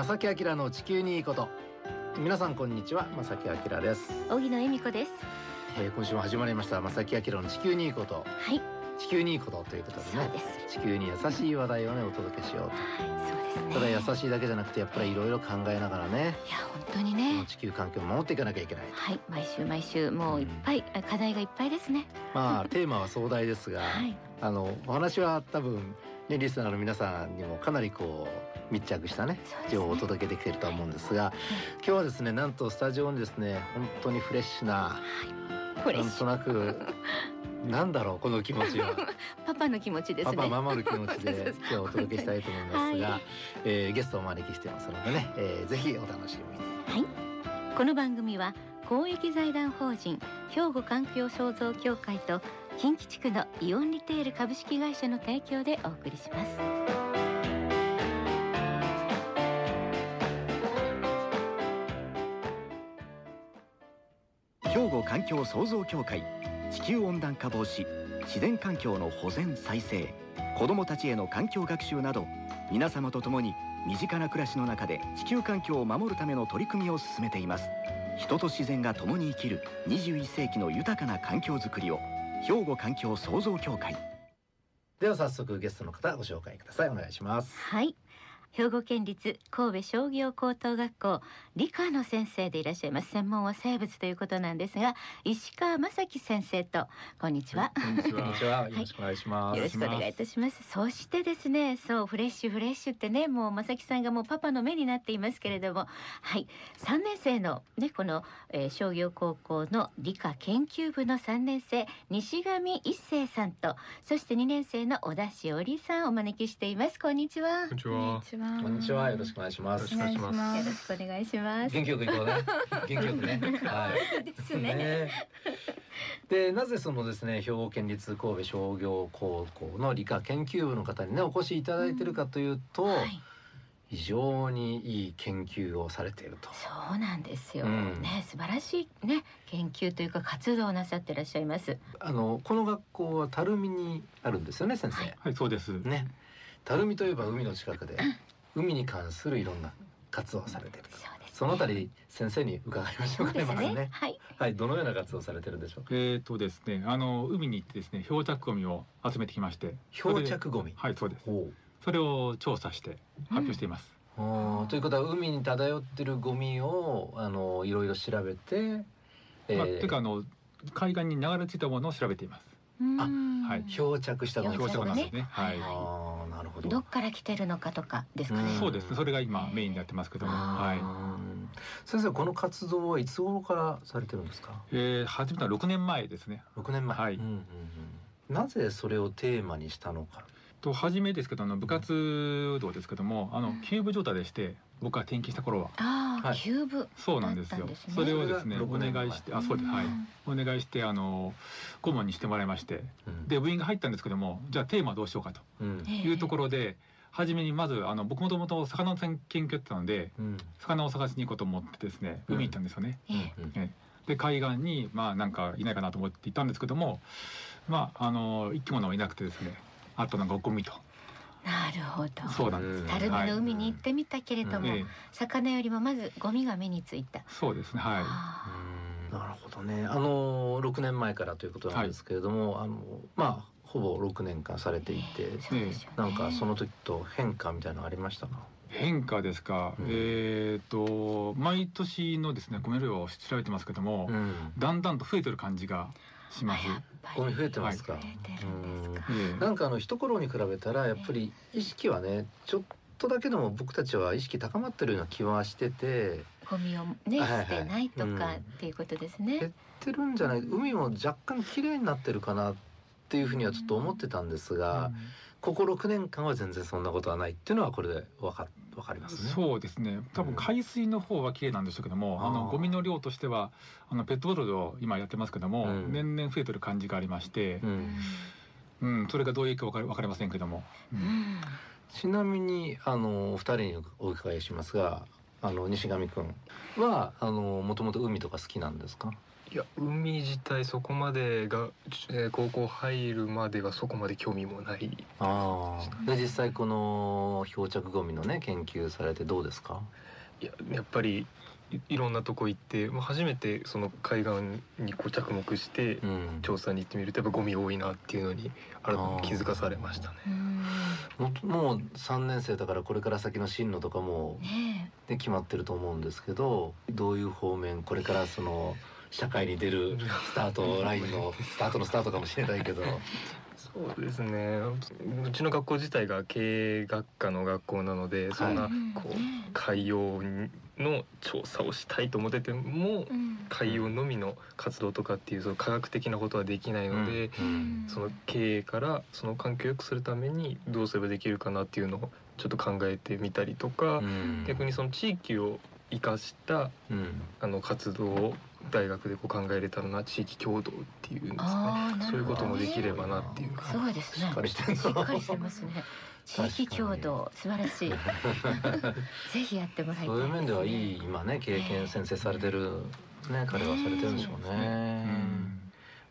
正木明の地球にいいこと皆さんこんにちは正木明です、荻野恵美子です。えー、今週も始まりました正木明の地球にいいことはい、地球にいいことということでね。地球に優しい話題をねお届けしようはい、そうですね。とただ優しいだけじゃなくてやっぱりいろいろ考えながらねいや本当にね。地球環境を守っていかなきゃいけないはい、毎週毎週もういっぱい、課題がいっぱいですね。まあテーマは壮大ですが、はい、あのお話は多分ねリスナーの皆さんにもかなりこう密着したね情報をお届けできていると思うんですが、今日はですねなんとスタジオにですね本当にフレッシュなはい、なんと。なくなんだろうこの気持ちは、パパの気持ちですパね。パ守る気持ちで 今日はお届けしたいと思いますが、はいえーゲストをお招きしてますのでね、えーぜひお楽しみに。はい。この番組は公益財団法人兵庫環境創造協会と近畿地区のイオンリテール株式会社の提供でお送りします。兵庫環境創造協会地球温暖化防止自然環境の保全再生子どもたちへの環境学習など皆様と共に身近な暮らしの中で地球環境を守るための取り組みを進めています人と自然が共に生きる21世紀の豊かな環境づくりを兵庫環境創造協会では早速ゲストの方ご紹介くださいお願いします。はい。兵庫県立神戸商業高等学校理科の先生でいらっしゃいます専門は生物ということなんです。が石川正樹先生とこんにちは、こんにちこんには。ちはよろしくお願いします。よろしくお願いいたします。そしてですねそうフレッシュフレッシュってねもう正樹さんがもうパパの目になっていますけれども。はい。3年生のねこの、えー商業高校の理科研究部の3年生西上一生さんとそして2年生の小田しおりさんをお招きしています。こんにちは。こんにちは。ちはこんにちはよろしくお願いします。よろしくお願いしますよろしくお願いします。元気よく行こうね。元気よくね。はい。ですね。ねでなぜそのですね兵庫県立神戸商業高校の理科研究部の方にねお越しいただいているかというと、はい、非常にいい研究をされていると。そうなんですよ。うんね、素晴らしいね、研究というか活動をなさっていらっしゃいます。あのこの学校は垂水にあるんですよね先生。はいはい、そうです。ね垂水といえば海の近くで 海に関するいろんな活動をされていると。そうです、ね。そのあたり先生に伺いましょうかねね。まずね。はい。はいどのような活動をされてるんでしょうか？えっ、とですね、あの海に行ってですね、漂着ゴミを集めてきまして。漂着ゴミ？はい、そうです。それを調査して発表しています。あーということは海に漂ってるゴミをあのいろいろ調べて、えーまあ、というかあの海岸に流れ着いたものを調べています。うんはい漂着したゴミ漂着漂着なんですね。はい。はいああなるほど。どっから来てるのかとかですかね。うんそうですね。それが今メインでやってますけども。あはい。うん先生この活動はいつ頃からされてるんですか？えー、始めたのは6年前ですね。六年前。はいうんうんうんなぜそれをテーマにしたのか。と初めですけどあの部活動ですけどもあのうん。キューブ状態でして僕が転勤した頃は。ああ、はい。休部。そうなんですよ。それをですねおそれが6年前。願いしてあそうです。はい。お願いしてあの顧問にしてもらいましてうん。で部員が入ったんですけどもじゃあテーマどうしようかというところで初めにまずあの僕もともと魚の研究やってたのでうん。魚を探しに行こうと思ってですねうん。海行ったんですよね。で海岸にまあなんかいないかなと思って行ったんですけどもまああの生き物はいなくてですねあったのがゴミとなるほど。そうなんです、うん垂水の海に行ってみたけれども、ええ魚よりもまずゴミが目についた。そうですねはい。なるほどね。あの六年前からということなんですけれども、あのまあほぼ六年間されていて、ーそうですよね。なんかその時と変化みたいなのありましたか？変化ですか、うんえっ、と毎年のですねゴミ量を調べてますけども、うん。だんだんと増えてる感じがします。あやっぱり。ゴミ増えてますか。なんかあの一頃に比べたらやっぱり意識はねちょっとだけでも僕たちは意識高まってるような気はしてて。ゴミをねはいはい。捨てないとうんかっていうことです減っね。てるんじゃない海も若干綺麗になってるかなっていうふうにはちょっと思ってたんですが、ここ6年間は全然そんなことはないっていうのはこれでわかわかりますね。そうですね。多分海水の方は綺麗なんでしょうけども、うんあのゴミの量としてはあのペットボトルを今やってますけども、うん。年々増えてる感じがありましてう、、うん。うんそれがどういう影響か分かり分かりませんけども、ちなみにあのお二人にお伺いしますが、あの西上くんはあのもともと海とか好きなんですか？いや海自体そこまでが、えー高校入るまではそこまで興味もない。ああで実際この漂着ゴミのね研究されてどうですか？いややっぱりいいろんなとこ行ってもう初めてその海岸にこう着目してうん。調査に行ってみるとやっぱゴミ多いなっていうのに改めて気づかされましたね。うん。もうもう3年生だからこれから先の進路とかも、ねね、決まってると思うんですけどどういう方面これからその社会に出るスタートラインのスタートのスタートかもしれないけど。そうですね。うちの学校自体が経営学科の学校なのでそんなはいこうね海洋の調査をしたいと思っててもうん。海洋のみの活動とかっていうその科学的なことはできないので、うん。その経営からその環境を良くするためにどうすればできるかなっていうのをちょっと考えてみたりとか、うん。逆にその地域を生かしたうん。あの活動を大学でこう考えれたらな地域共同っていうんですね。あーなるほどね。そういうこともできればなっていうすごいですね。しっかりしてるしっかりしてますね。地域共同素晴らしい。ぜひやってもらいたいそういう面ではいいい今ね経験先生されてるね彼はされてるんでしょうね。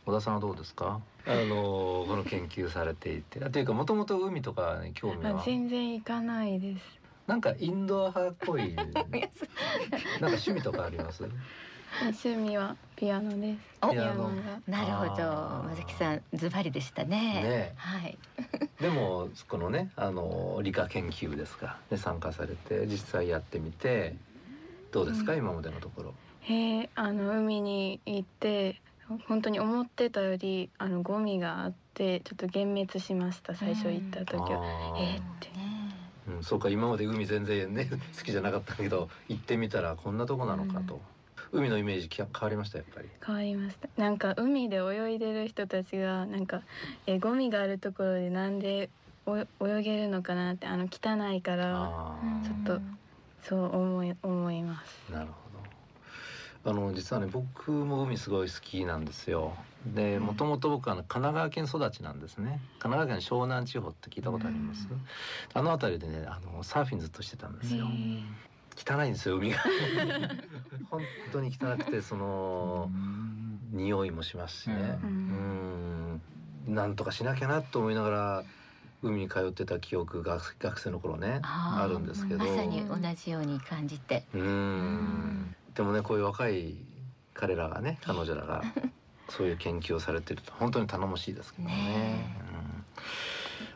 小田さんはどうですか？あのこの研究されていて。あというかもともと海とかに興味は？あ全然行かないです。なんかインドア派っぽい。なんか趣味とかあります？趣味はピアノです。おピアノ。が。なるほど。まさきさんズバリでしたね。ねはい。でもこのねあの理科研究部ですか。で参加されて実際やってみてどうですか、うん。今までのところ。へえ、あの海に行って本当に思ってたよりあのゴミがあってちょっと幻滅しました最初行った時は。えーって。ね。うん、そうか今まで海全然ね 好きじゃなかったけど行ってみたらこんなとこなのかと、海のイメージき変わりましたやっぱり？変わりましたなんか海で泳いでる人たちがなんか、えーゴミがあるところでなんでお泳げるのかなってあの汚いからあちょっとそう思い思います。あなるほど。あの実はね僕も海すごい好きなんですよ。でもともと僕はあの神奈川県育ちなんですね。神奈川県湘南地方って聞いたことあります？あの辺りでねあのサーフィンずっとしてたんですよ。汚いんですよ海が。本当に汚くてその匂いもしますしね。ううん。んなんとかしなきゃなと思いながら海に通ってた記憶が学生の頃ねあるんですけど。まさに同じように感じて。うん。でもねこういう若い彼らがね彼女らが そういう研究をされてると本当に頼もしいですけどね。ねうん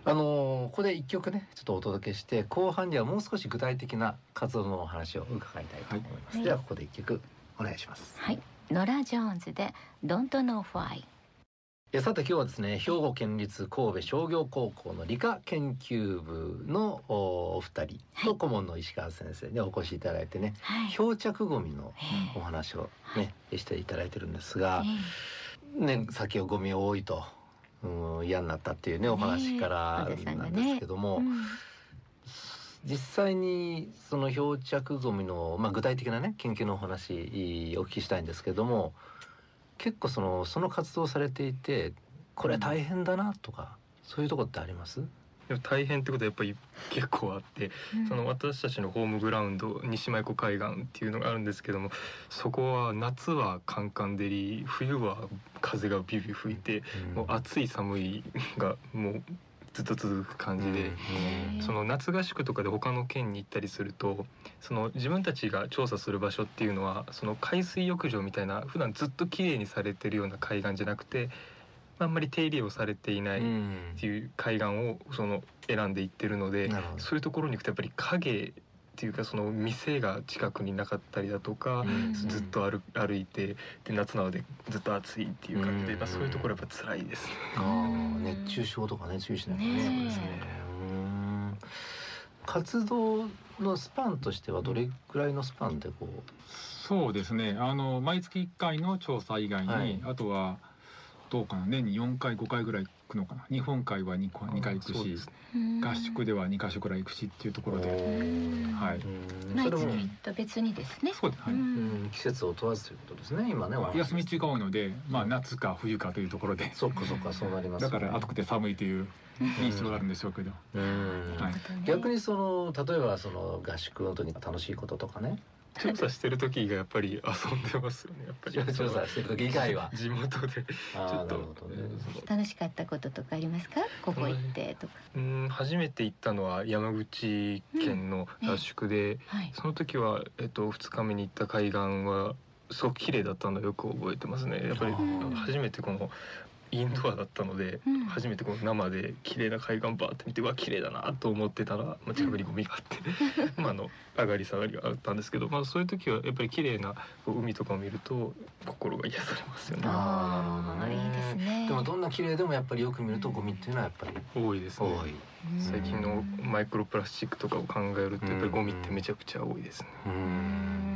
あのーここで一曲ねちょっとお届けして後半にはもう少し具体的な活動のお話を伺いたいと思います。はい。ではここで一曲お願いします。はい。ノラ・ジョーンズで「Don't Know Why えさて今日はですね兵庫県立神戸商業高校の理科研究部のおお二人はい。と顧問の石川先生にお越しいただいてね」はい。漂着ゴミのえお話をねしていただいてるんですがえ、ね、先をゴミ多いと、うん、嫌になったっていうねお話からなんねですけども、うん。実際にその漂着ゴミの、まあ、具体的なね研究のお話お聞きしたいんですけども結構そのその活動されていてこれは大変だなとか、そういうとこってあります？でも大変ってことはやっぱり結構あってその私たちのホームグラウンド西舞湖海岸っていうのがあるんですけどもそこは夏はカンカン照り冬は風がビュービュー吹いてもう暑い寒いがもうずっと続く感じで。うん。その夏合宿とかで他の県に行ったりするとその自分たちが調査する場所っていうのはその海水浴場みたいな普段ずっと綺麗にされてるような海岸じゃなくてあんまり手入れをされていないっうん。ていう海岸をその選んでいってるのでそういうところに行くとやっぱり影っていうかその店が近くになかったりだとか、うん。ずっと歩歩いてで夏なのでずっと暑いっていう感じで、うあ、そういうところやっぱ辛いです。ね。あー熱中症とかね注意しなきゃね。そうですね。うん。活動のスパンとしてはどれくらいのスパンでこそうですね。あの毎月1回の調査以外に、はい。あとはどうかな年に4回5回ぐらい行くのかな。日本海は 2, 個2回行くし合宿では2か所ぐらい行くしっていうところで、うんはい、うん。毎それも月と別にですね。そうです、はい。うん。季節を問わずということですね今ね休み中が多いので、まあ、夏か冬かというところで。そっかそっかそうなりますよね。だから暑くて寒いという印象があるんでしょうけど、逆にその例えばその合宿の時に楽しいこととかね調査してる時がやっぱり遊んでますよね。やっぱり調査してる時以外は。地元で。ちょっと。ね。楽しかったこととかありますか？ここ行ってとか。うん初めて行ったのは山口県の合宿で、はい。その時は、えっと、2日目に行った海岸はすごく綺麗だったのをよく覚えてますね。やっぱり初めてこのインドアだったので、うん。初めてこの生で綺麗な海岸バーって見てうわ綺麗だなと思ってたら、まあ、近くにゴミがあって まああの上がり下がりがあったんですけど、まあ、そういう時はやっぱり綺麗なこう海とかを見ると心が癒されますよね。あー。なるほどねいいですね。でもどんな綺麗でもやっぱりよく見るとゴミっていうのはやっぱり多いですね。最近のマイクロプラスチックとかを考えるとやっぱりゴミってめちゃくちゃ多いですね。うーん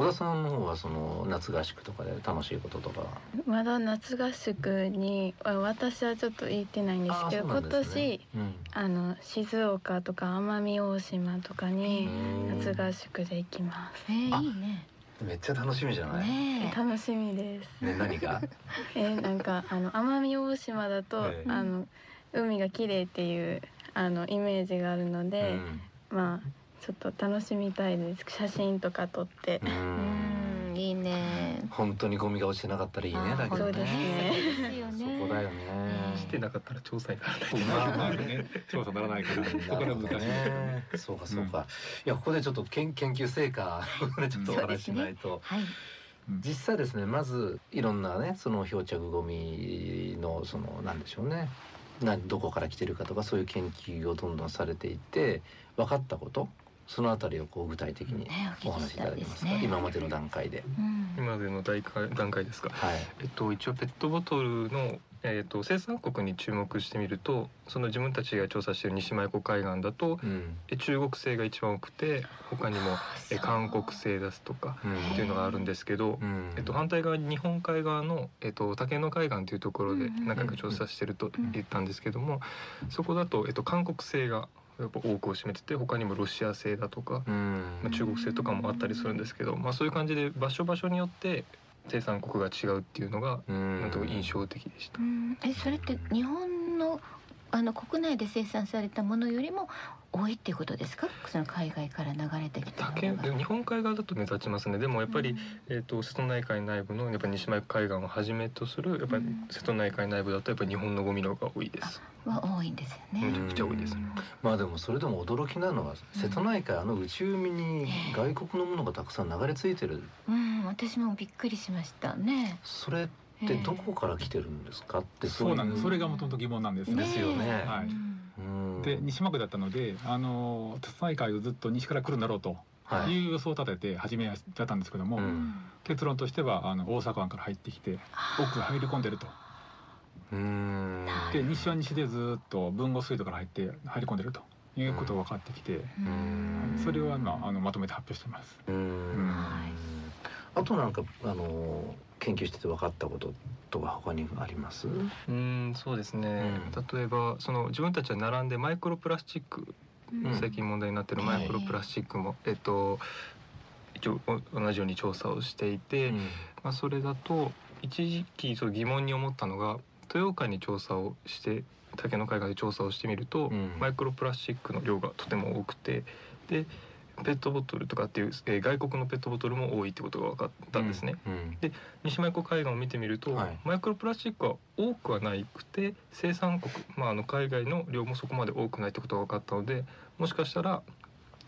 小田さんの方はその夏合宿とかで楽しいこととか。まだ夏合宿にあ私はちょっと行ってないんですけど今あーそうなんあの静岡とか奄美大島とかにうん夏合宿で行きます。えーあいいね。めっちゃ楽しみじゃない？楽しみです。何が？えーなんかあの奄美大島だと、ええあの海が綺麗っていうあのイメージがあるので、まあちょっと楽しみたいです。写真とか撮って。う、ん。うんいいね。本当にゴミが落ちてなかったらいいねだけどそうですね。ねそこだよね。うん。してなかったら調査にならない。まあまあね。調査ならないからそこなるほどから難しい。ね。そうかそうか。いやここでちょっと研研究成果をねちょっとお話ししないと。はい。実際ですねまずいろんなねその漂着ゴミのそのなんでしょうね。などこから来てるかとかそういう研究をどんどんされていて分かったことそのあたりをこう具体的にねおお話しいたただけますか、いですね今までの段階で。うん今までの段階ですか？はい。えっと、一応ペットボトルの、えっと、生産国に注目してみるとその自分たちが調査している西前湖海岸だとうん。え中国製が一番多くて他にもえ韓国製ですとかうんっていうのがあるんですけど、うんえっと、反対側に日本海側の、えっと、竹野海岸というところで何回か調査してると言ったんですけどもそこだと、えっと、韓国製がやっぱ多くを占めてて他にもロシア製だとか、うん。まあ、中国製とかもあったりするんですけど、まあ、そういう感じで場所場所によって生産国が違うっていうのがうんなんと印象的でしたう。んえそれって日本のあの国内で生産されたものよりも多いっていうことですか？その海外から流れてきた日本海側だと目立ちますね。でもやっぱり、えー、と瀬戸内海内部のやっぱ西前海岸をはじめとするやっぱりうん。瀬戸内海内部だとやっぱり日本のゴミの方が多いです。は多いんですよね。めちゃくちゃ多いです。ねまあでもそれでも驚きなのは瀬戸内海あの内海に外国のものがたくさん流れ着いてる。うん私もびっくりしましたね。それってどこから来てるんですか？ってそうなんです。それがもともとと疑問なんですね。ですよね。はい。うんで西幕だったので、あの瀬戸内海をずっと西から来るんだろうとはい。いう予想を立てて始めやったんですけども、うん。結論としてはあの大阪湾から入ってきて奥へ入り込んでると。うん。で西は西でずっと豊後水道から入って入り込んでると。いうことが分かってきて、うん。それはまああのまとめて発表しています。うん。うんあとなんかあの研究してて分かったこととか他にあります？うんそうですね、う例えばその自分たちは並んでマイクロプラスチック、うん。最近問題になってるマイクロプラスチックも、えっと一応お同じように調査をしていて、まあ、それだと一時期そう疑問に思ったのが豊岡に調査をして竹の海岸で調査をしてみると、うん。マイクロプラスチックの量がとても多くてでペットボトルとかっていう、えー外国のペットボトルも多いってことが分かったんですね。うん西前湖海岸を見てみると、はい。マイクロプラスチックは多くはなくて生産国、まあ、あの海外の量もそこまで多くないってことが分かったのでもしかしたら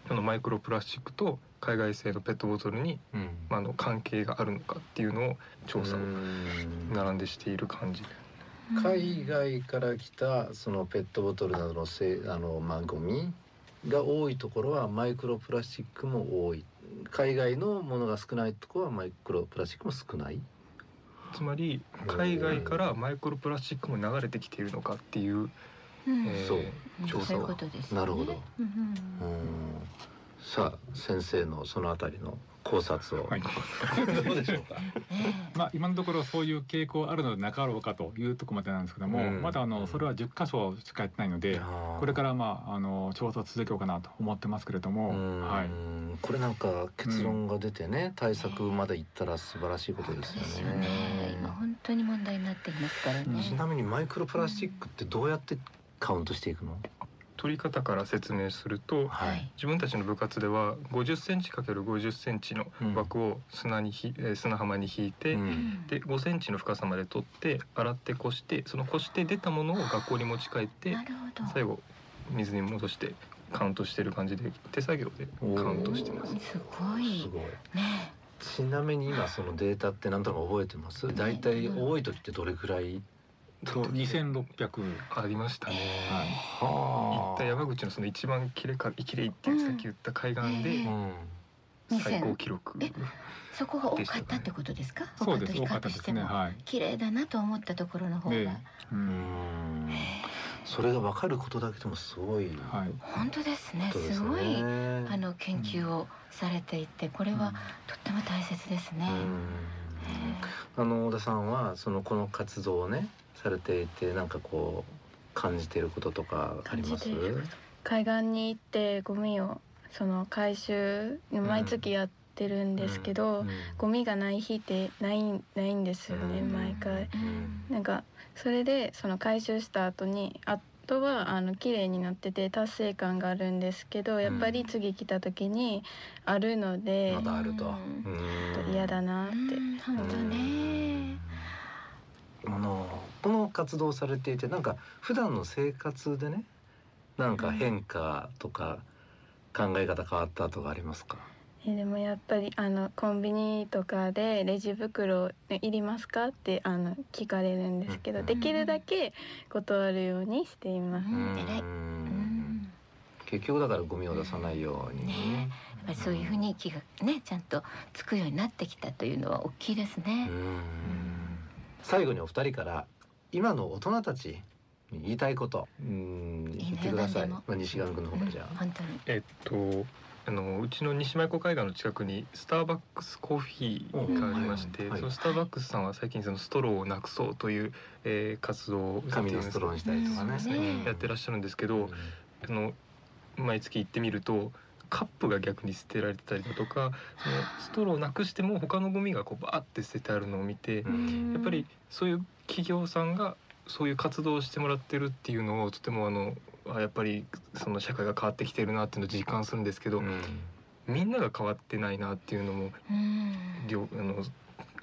そのマイクロプラスチックと海外製のペットボトルに、うん。まあ、あの関係があるのかっていうのを調査をうん。並んでしている感じ。で。海外から来たそのペットボトルなどのせあのまあゴミが多いところはマイクロプラスチックも多い。海外のものが少ないところはマイクロプラスチックも少ない。つまり海外からマイクロプラスチックも流れてきているのかっていう、うん。えーそう。調査をそういうことですね。なるほど。うん。うんさあ先生のそのあたりの考察を、はい。どうでしょうか？ね まあ、今のところそういう傾向あるのでなかろうかというところまでなんですけども、うん。まだあのそれは10箇所しかやってないので、これかららまああの調査を続けようかなと思ってますけれども、はい、これなんか結論が出てね、対策までいったら素晴らしいことですよですよねね。今本当に問題になっていますからね。ちなみにマイクロプラスチックってどうやってカウントしていくの？取り方から説明するとはい。自分たちの部活では50センチ ×50 センチの枠を砂にひ、えー砂浜に引いて、うん。で5センチの深さまで取って洗ってこしてそのこして出たものを学校に持ち帰って最後水に戻してカウントしてる感じで手作業でカウントしてます。すごい。すごい。ね。ちなみに今そのデータって何となく覚えてます？だいたい多い時ってどれくらいと2600ありましたね。はい。は行った山口のその一番きれかきれいっていうさっき言った海岸でうん。うん最高記録。えそこが多かったってことですか？そうです多他と比較かったですね。しても。はい。綺麗だなと思ったところの方が、で、う、うん。んそれが分かることだけでもすごいはい。本当ですね。すごいねあの研究をされていてこれはとっても大切ですね、うん。あの小田さんはそのこの活動をねされていてなんかこう感じていることとかあります？海岸に行ってゴミをその回収毎月やってるんですけど、うんゴミがない日ってないないんですよね、うん毎回。うん。なんかそれでその回収した後にあとはあの綺麗になってて達成感があるんですけどやっぱり次来た時にあるので、まだあると、嫌だなって。うん本当ねあのこの活動をされていてなんか普段の生活でねなんか変化とか考え方変わったとかありますか、えでもやっぱりあのコンビニとかでレジ袋、ね、いりますか？ってあの聞かれるんですけど、うん。できるだけ断るようにしています。うん。偉い。うん。うん結局だからゴミを出さないようにね。やっぱりそういうふうに気がねちゃんとつくようになってきたというのは大きいですね。う。ん最後にお二人から今の大人たちに言いたいこと。うん。言ってください。まあ、西上君の方からじゃあ、本当に。えっとあのうちの西舞湖海岸の近くにスターバックスコーヒーがありまして、そのスターバックスさんは最近そのストローをなくそうという、えー活動を紙のストローにしたりとかね。うんね。やってらっしゃるんですけどうん、あの毎月行ってみるとカップが逆に捨てられてたりだとかそのストローをなくしても他のゴミがこうバーって捨ててあるのを見て、うん。やっぱりそういう企業さんがそういう活動をしてもらってるっていうのをとてもあのあやっぱりその社会が変わってきてるなっていうのを実感するんですけど、うん。みんなが変わってないなっていうのもうん。両あの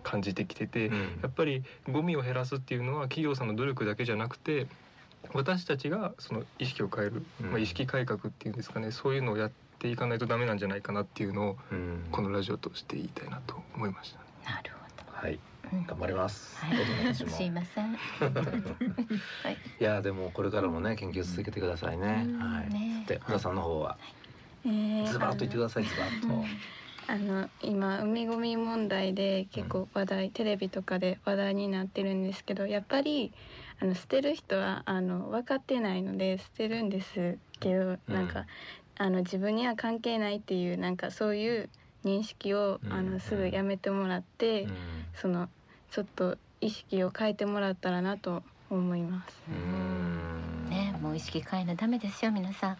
感じてきてて、うん。やっぱりゴミを減らすっていうのは企業さんの努力だけじゃなくて私たちがその意識を変える、うん。まあ、意識改革っていうんですかねそういうのをやっていかないとダメなんじゃないかなっていうのをうんこのラジオとして言いたいなと思いました。なるほはいど。うん頑張ります。はい。すいません。はい。いやでもこれからもね研究続けてくださいね。うんはい。ねで小田さんの方はえーズバッと言ってくださいズバッと。あの今海ゴミ問題で結構話題、テレビとかで話題になってるんですけどやっぱりあの捨てる人はあの分かってないので捨てるんですけど、なんかあの自分には関係ないっていうなんかそういう認識を、うんあのすぐやめてもらって、うんそのちょっと意識を変えてもらったらなと思います。うんね、もう意識変えなダメですよ皆さん。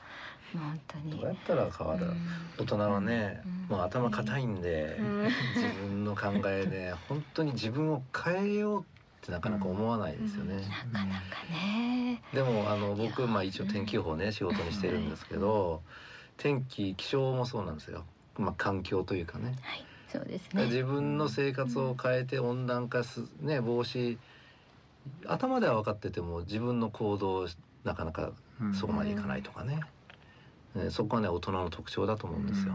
本当に。どうやったら変わる？うん大人はねうんもう頭固いんでうん自分の考えで 本当に自分を変えようってなかなか思わないですよね。なかなかね。でもあの僕まあ一応天気予報ね仕事にしてるんですけど天気気象もそうなんですよ。まあ環境というかねはい、そうですね。自分の生活を変えて温暖化すね防止頭では分かってても自分の行動なかなかそこまでいかないとかね、ねそこはね大人の特徴だと思うんですよ。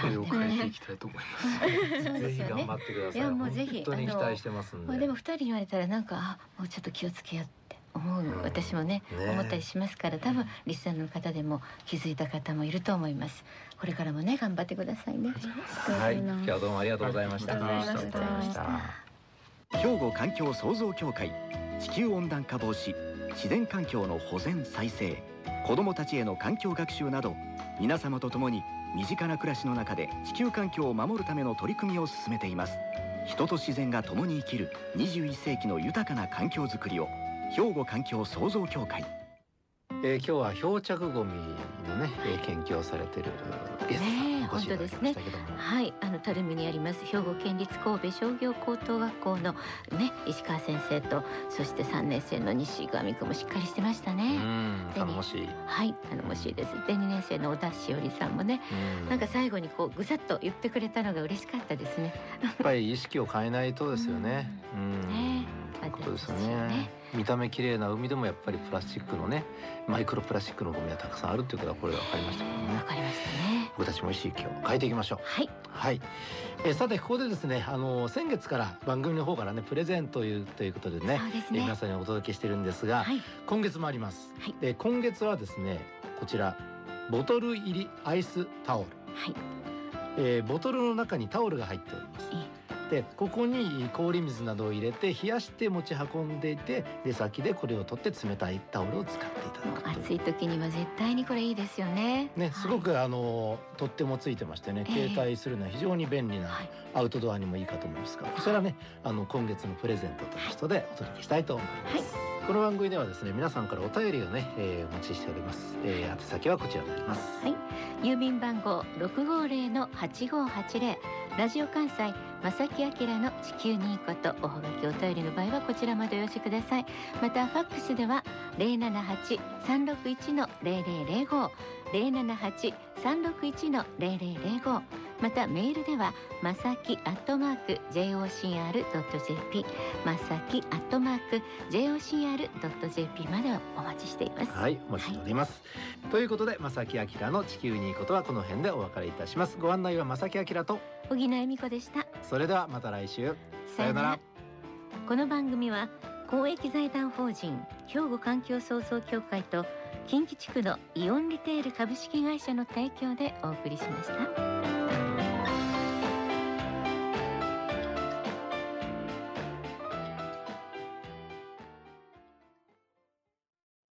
それを変えていきたいと思います。ぜひ頑張。ってください。いやもうぜひ本当に期待してますんで。まあでも二人に言われたらなんかあもうちょっと気をつけよう思う、うん。私もねね。思ったりしますから多分リスナーの方でも気づいた方もいると思います。これからもね頑張ってくださいね。はい、今日はどうもありがとうございました。ありがとうございました。ありがとうございました。兵庫環境創造協会地球温暖化防止自然環境の保全再生子どもたちへの環境学習など皆様と共に身近な暮らしの中で地球環境を守るための取り組みを進めています。人と自然が共に生きる21世紀の豊かな環境づくりを兵庫環境創造協会。えー、今日は漂着ゴミのね、えー、研究をされてるゲストさんねえお越しいただきましたけども、はい、あの垂水にあります兵庫県立神戸商業高等学校のね石川先生とそして三年生の西上君もしっかりしてましたうね。ん頼もしい、はい、頼もしいです。で二年生の小田しおりさんもね、うん。なんか最後にこうぐさっと言ってくれたのが嬉しかったですね。やっぱり意識を変えないとですよね。うん、ねということですよねね。見た目綺麗な海でもやっぱりプラスチックのね、マイクロプラスチックのゴミがたくさんあるっていうことはこれで分かりましたけどわね。かりましたね。僕たちも意識を変えていきましょう。はい、はい。えーさてここでですね、あの先月から番組の方からねプレゼントというということでね、ですねえー皆。さんにお届けしてるんですが、はい、今月もあります。はいで今月はですね、こちらボトル入りアイスタオル。はい、えーボトルの中にタオルが入っておりますえ。でここに氷水などを入れて冷やして持ち運んでいて出先でこれを取って冷たいタオルを使っていただく暑い時には絶対にこれいいですよね。ね、すごはい、くあの取っ手もついてましてねええ。携帯するのは非常に便利なはい、アウトドアにもいいかと思いますがこちらねあの今月のプレゼントということでお届けしたいと思います、この番組ではですね皆さんからお便りをね、えーお待ちしております、えー、宛先はこちらになります。はい。郵便番号六五零の八五八零。ラジオ関西正木明の地球にいいことおはがきお便りの場合はこちらまでお寄せください。またファックスでは零七八三六一の零零零五零七八三六一の零零零五またメールではまさきアットマーク jocr.jp まさきアットマーク jocr.jp までお待ちしていますはい、お待ちしております。ということで、正木明の地球にいいことはこの辺でお別れいたします。ご案内は正木明と、小木恵美子でしたそれではまた来週。さようなら。この番組は公益財団法人兵庫環境創造協会と近畿地区のイオンリテール株式会社の提供でお送りしました。